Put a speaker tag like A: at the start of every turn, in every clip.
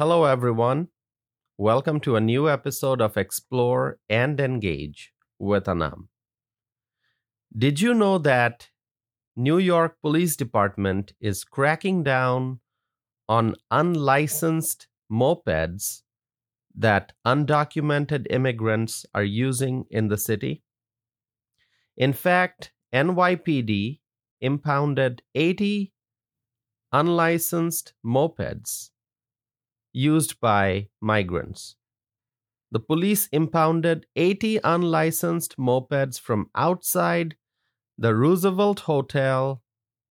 A: Hello, everyone. Welcome to a new episode of Explore and Engage with Anam. Did you know that New York Police Department is cracking down on unlicensed mopeds that undocumented immigrants are using in the city? In fact, NYPD impounded 80 unlicensed mopeds used by migrants. The police impounded 80 unlicensed mopeds from outside the Roosevelt Hotel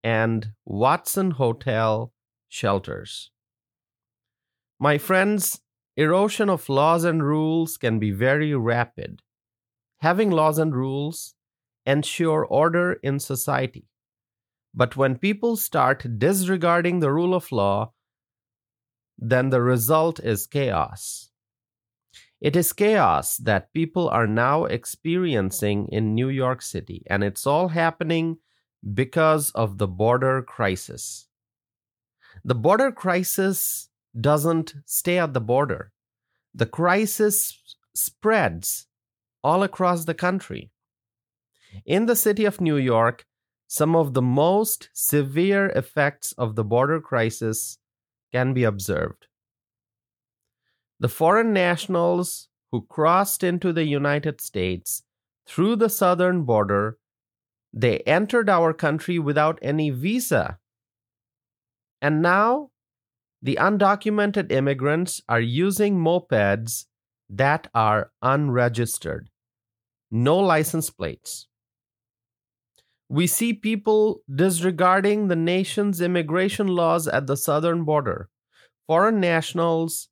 A: and Watson Hotel shelters. My friends, erosion of laws and rules can be very rapid. Having laws and rules ensure order in society. But when people start disregarding the rule of law, then the result is chaos. It is chaos that people are now experiencing in New York City, and it's all happening because of the border crisis. The border crisis doesn't stay at the border, the crisis spreads all across the country. In the city of New York, some of the most severe effects of the border crisis can be observed. The foreign nationals who crossed into the United States through the southern border, they entered our country without any visa. And now the undocumented immigrants are using mopeds that are unregistered, no license plates. We see people disregarding the nation's immigration laws at the southern border. Foreign nationals,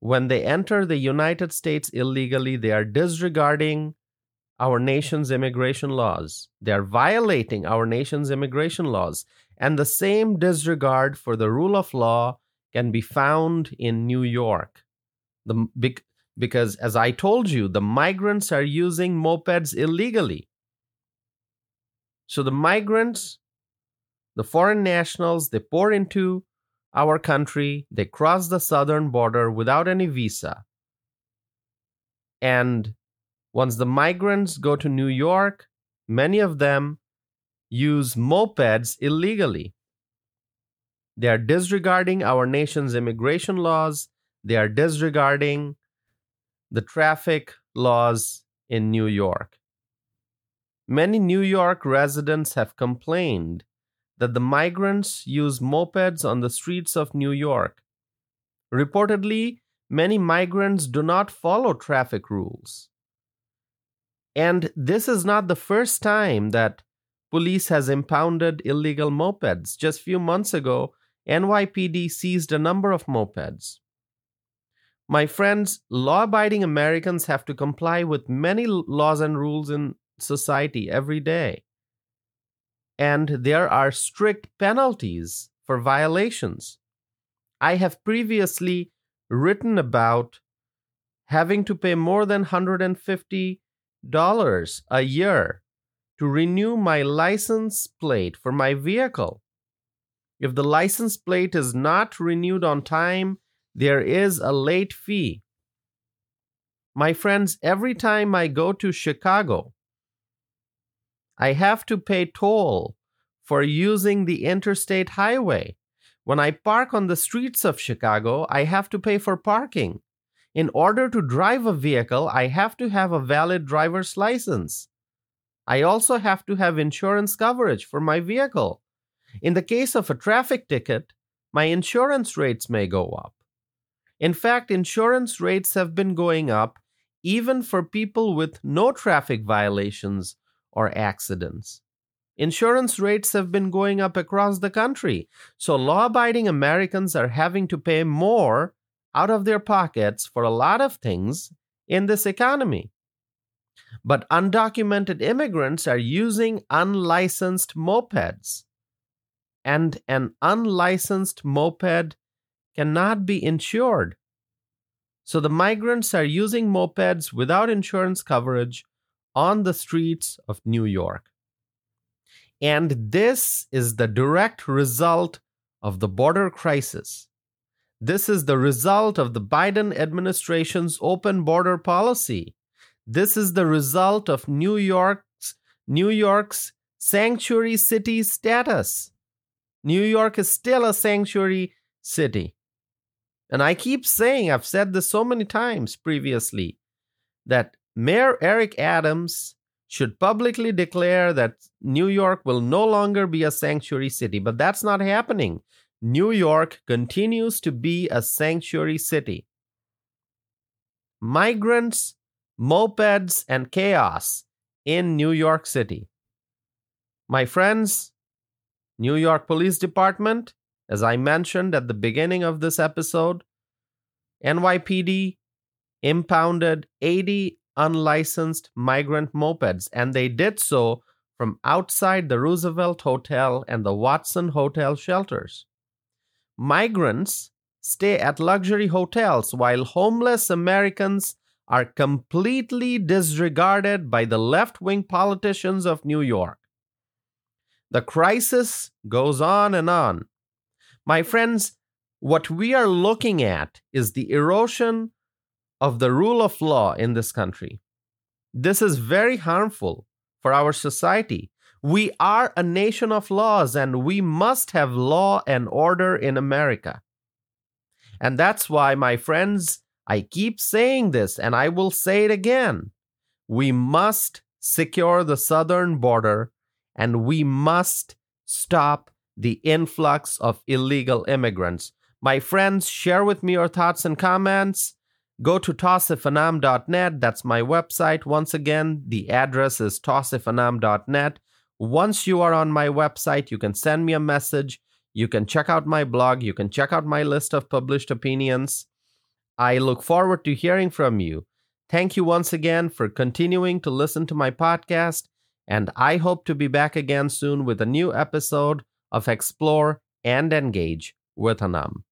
A: when they enter the United States illegally, they are disregarding our nation's immigration laws. They are violating our nation's immigration laws. And the same disregard for the rule of law can be found in New York. The, because, as I told you, the migrants are using mopeds illegally. So the migrants, the foreign nationals, they pour into our country, they cross the southern border without any visa. And once the migrants go to New York, many of them use mopeds illegally. They are disregarding our nation's immigration laws. They are disregarding the traffic laws in New York. Many New York residents have complained that the migrants use mopeds on the streets of New York. Reportedly, many migrants do not follow traffic rules. And this is not the first time that police has impounded illegal mopeds. Just few months ago, NYPD seized a number of mopeds. My friends, law abiding Americans have to comply with many laws and rules in society every day. And there are strict penalties for violations. I have previously written about having to pay more than $150 a year to renew my license plate for my vehicle. If the license plate is not renewed on time, there is a late fee. My friends, every time I go to Chicago, I have to pay toll for using the interstate highway. When I park on the streets of Chicago, I have to pay for parking. In order to drive a vehicle, I have to have a valid driver's license. I also have to have insurance coverage for my vehicle. In the case of a traffic ticket, my insurance rates may go up. In fact, insurance rates have been going up even for people with no traffic violations or accidents. Insurance rates have been going up across the country, so law abiding Americans are having to pay more out of their pockets for a lot of things in this economy. But undocumented immigrants are using unlicensed mopeds. And an unlicensed moped cannot be insured. So the migrants are using mopeds without insurance coverage on the streets of New York. And this is the direct result of the border crisis. This is the result of the Biden administration's open border policy. This is the result of New York's New York's sanctuary city status. New York is still a sanctuary city. And I keep saying, I've said this so many times previously, that Mayor Eric Adams should publicly declare that New York will no longer be a sanctuary city, but that's not happening. New York continues to be a sanctuary city. Migrants, mopeds, and chaos in New York City. My friends, New York Police Department, as I mentioned at the beginning of this episode, NYPD impounded 80 unlicensed migrant mopeds, and they did so from outside the Roosevelt Hotel and the Watson Hotel shelters. Migrants stay at luxury hotels while homeless Americans are completely disregarded by the left wing politicians of New York. The crisis goes on and on. My friends, what we are looking at is the erosion of the rule of law in this country. This is very harmful for our society. We are a nation of laws and we must have law and order in America. And that's why, my friends, I keep saying this and I will say it again. We must secure the southern border and we must stop the influx of illegal immigrants. My friends, share with me your thoughts and comments. Go to tawsifanam.net. That's my website. Once again, the address is tawsifanam.net. Once you are on my website, you can send me a message. You can check out my blog. You can check out my list of published opinions. I look forward to hearing from you. Thank you once again for continuing to listen to my podcast, and I hope to be back again soon with a new episode of Explore and Engage with Anam.